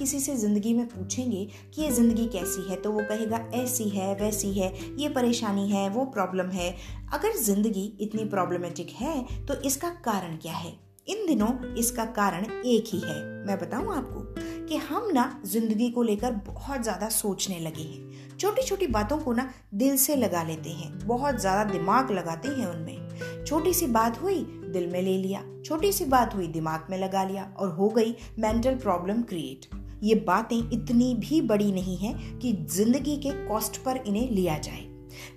किसी से ज़िंदगी में पूछेंगे कि ये ज़िंदगी कैसी है तो वो कहेगा, ऐसी है, वैसी है, ये परेशानी है, वो प्रॉब्लम है। अगर ज़िंदगी इतनी प्रॉब्लमेटिक है तो इसका कारण क्या है? इन दिनों इसका कारण एक ही है। मैं बताऊँ आपको कि हम ना ज़िंदगी को लेकर बहुत ज़्यादा सोचने लगे हैं। छोटी छोटी बातों को ना दिल से लगा लेते हैं, बहुत ज़्यादा दिमाग लगाते हैं उनमें। छोटी सी बात हुई दिल में ले लिया, छोटी सी बात हुई दिमाग में लगा लिया और हो गई मेंटल प्रॉब्लम क्रिएट ये बातें इतनी भी बड़ी नहीं है कि ज़िंदगी के कॉस्ट पर इन्हें लिया जाए।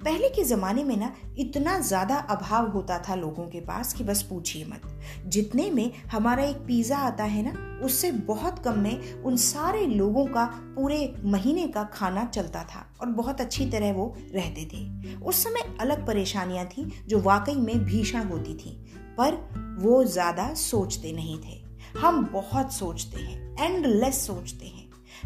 पहले के ज़माने में ना इतना ज़्यादा अभाव होता था लोगों के पास कि बस पूछिए मत। जितने में हमारा एक पिज़्ज़ा आता है ना, उससे बहुत कम में उन सारे लोगों का पूरे महीने का खाना चलता था और बहुत अच्छी तरह वो रहते थे। उस समय अलग परेशानियाँ थी जो वाकई में भीषण होती थी। पर वो ज़्यादा सोचते नहीं थे। हम बहुत सोचते हैं एंडलेस सोचते हैं।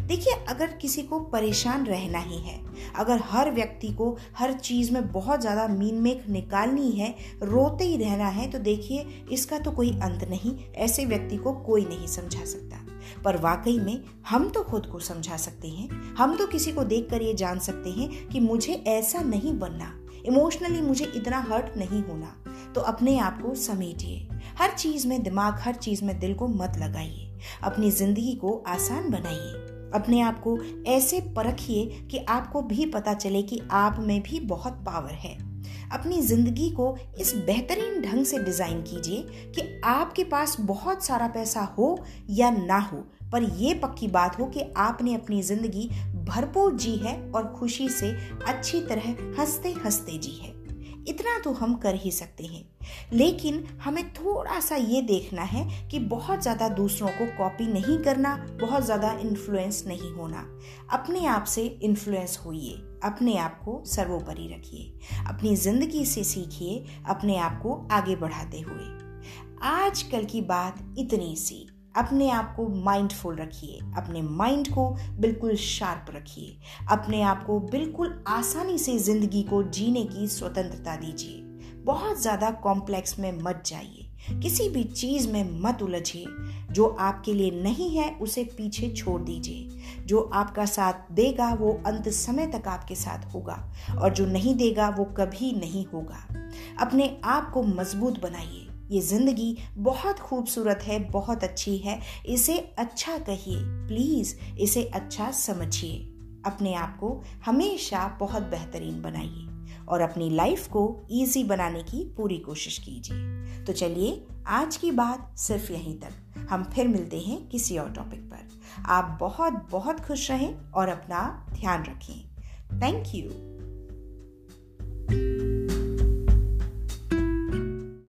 देखिए, अगर किसी को परेशान रहना ही है, अगर हर व्यक्ति को हर चीज़ में बहुत ज़्यादा मीन मेक निकालनी है, रोते ही रहना है तो देखिए, इसका तो कोई अंत नहीं, ऐसे व्यक्ति को कोई नहीं समझा सकता। पर वाकई में हम तो खुद को समझा सकते हैं, हम तो किसी को देखकर ये जान सकते हैं कि मुझे ऐसा नहीं बनना, इमोशनली मुझे इतना हर्ट नहीं होना। तो अपने आप को समेटिए। हर चीज़ में दिमाग, हर चीज़ में दिल को मत लगाइए। अपनी ज़िंदगी को आसान बनाइए। अपने आप को ऐसे परखिए कि आपको भी पता चले कि आप में भी बहुत पावर है। अपनी ज़िंदगी को इस बेहतरीन ढंग से डिज़ाइन कीजिए कि आपके पास बहुत सारा पैसा हो या ना हो, पर यह पक्की बात हो कि आपने अपनी ज़िंदगी भरपूर जी है और खुशी से अच्छी तरह हँसते हँसते जी है। इतना तो हम कर ही सकते हैं। लेकिन हमें थोड़ा सा ये देखना है कि बहुत ज़्यादा दूसरों को कॉपी नहीं करना, बहुत ज़्यादा इन्फ्लुएंस नहीं होना। अपने आप से इन्फ्लुएंस होइए, अपने आप को सर्वोपरि रखिए, अपनी ज़िंदगी से सीखिए, अपने आप को आगे बढ़ाते हुए। आजकल की बात इतनी सी। अपने आप को माइंडफुल रखिए, अपने माइंड को बिल्कुल शार्प रखिए, अपने आप को बिल्कुल आसानी से ज़िंदगी को जीने की स्वतंत्रता दीजिए। बहुत ज़्यादा कॉम्प्लेक्स में मत जाइए, किसी भी चीज़ में मत उलझिए, जो आपके लिए नहीं है उसे पीछे छोड़ दीजिए। जो आपका साथ देगा वो अंत समय तक आपके साथ होगा, और जो नहीं देगा वो कभी नहीं होगा। अपने आप को मज़बूत बनाइए ये ज़िंदगी बहुत खूबसूरत है, बहुत अच्छी है। इसे अच्छा कहिए प्लीज़ इसे अच्छा समझिए। अपने आप को हमेशा बहुत बेहतरीन बनाइए और अपनी लाइफ को इजी बनाने की पूरी कोशिश कीजिए। तो चलिए, आज की बात सिर्फ़ यहीं तक। हम फिर मिलते हैं किसी और टॉपिक पर। आप बहुत बहुत खुश रहें और अपना ध्यान रखें। Thank you